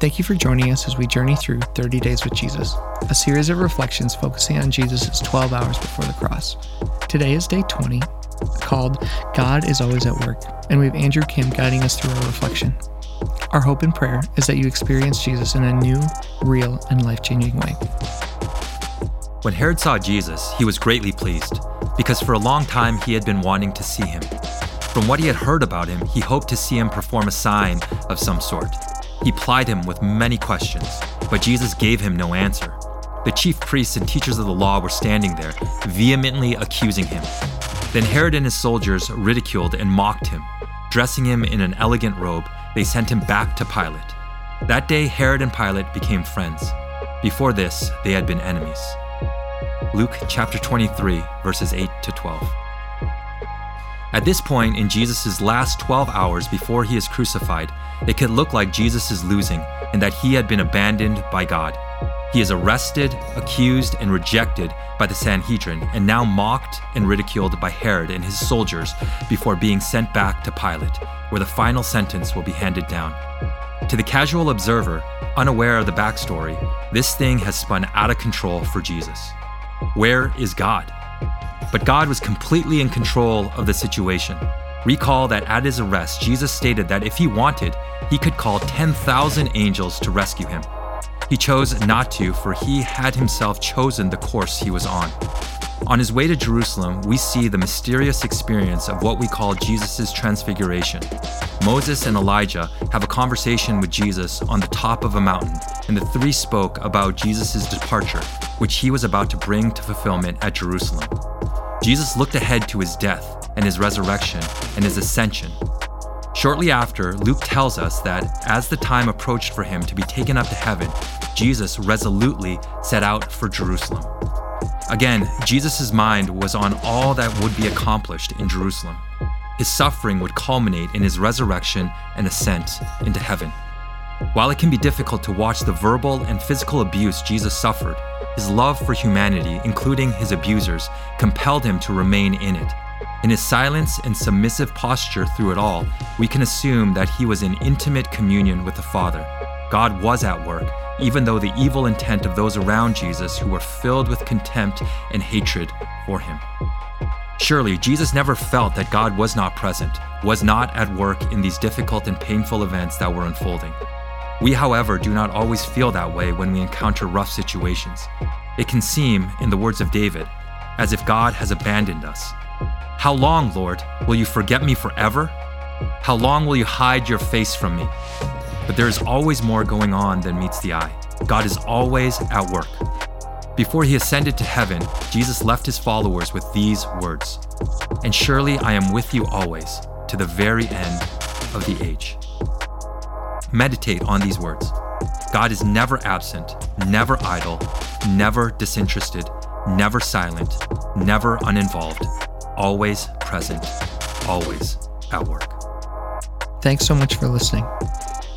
Thank you for joining us as we journey through 30 Days with Jesus, a series of reflections focusing on Jesus' 12 hours before the cross. Today is day 20, called God is Always at Work, and we have Andrew Kim guiding us through our reflection. Our hope and prayer is that you experience Jesus in a new, real, and life changing way. When Herod saw Jesus, he was greatly pleased, because for a long time he had been wanting to see him. From what he had heard about him, he hoped to see him perform a sign of some sort. He plied him with many questions, but Jesus gave him no answer. The chief priests and teachers of the law were standing there, vehemently accusing him. Then Herod and his soldiers ridiculed and mocked him. Dressing him in an elegant robe, they sent him back to Pilate. That day, Herod and Pilate became friends. Before this, they had been enemies. Luke chapter 23, verses 8 to 12. At this point in Jesus' last 12 hours before he is crucified, it could look like Jesus is losing and that he had been abandoned by God. He is arrested, accused, and rejected by the Sanhedrin, and now mocked and ridiculed by Herod and his soldiers before being sent back to Pilate, where the final sentence will be handed down. To the casual observer, unaware of the backstory, this thing has spun out of control for Jesus. Where is God? But God was completely in control of the situation. Recall that at his arrest, Jesus stated that if he wanted, he could call 10,000 angels to rescue him. He chose not to, for he had himself chosen the course he was on. On his way to Jerusalem, we see the mysterious experience of what we call Jesus' transfiguration. Moses and Elijah have a conversation with Jesus on the top of a mountain, and the three spoke about Jesus' departure, which he was about to bring to fulfillment at Jerusalem. Jesus looked ahead to his death and his resurrection and his ascension. Shortly after, Luke tells us that as the time approached for him to be taken up to heaven, Jesus resolutely set out for Jerusalem. Again, Jesus' mind was on all that would be accomplished in Jerusalem. His suffering would culminate in his resurrection and ascent into heaven. While it can be difficult to watch the verbal and physical abuse Jesus suffered, his love for humanity, including his abusers, compelled him to remain in it. In his silence and submissive posture through it all, we can assume that he was in intimate communion with the Father. God was at work, even though the evil intent of those around Jesus who were filled with contempt and hatred for him. Surely, Jesus never felt that God was not present, was not at work in these difficult and painful events that were unfolding. We, however, do not always feel that way when we encounter rough situations. It can seem, in the words of David, as if God has abandoned us. How long, Lord, will you forget me forever? How long will you hide your face from me? But there is always more going on than meets the eye. God is always at work. Before he ascended to heaven, Jesus left his followers with these words And surely I am with you always, to the very end of the age. Meditate on these words. God is never absent, never idle, never disinterested, never silent, never uninvolved, always present, always at work. Thanks so much for listening.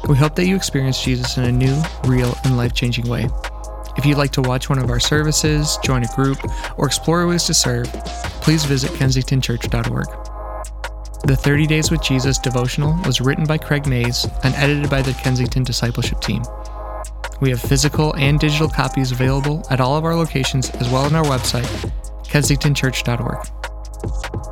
We hope that you experience Jesus in a new, real, and life changing way. If you'd like to watch one of our services, join a group, or explore ways to serve, please visit kensingtonchurch.org. The 30 Days with Jesus devotional was written by Craig Mays and edited by the Kensington Discipleship Team. We have physical and digital copies available at all of our locations as well as on our website, kensingtonchurch.org.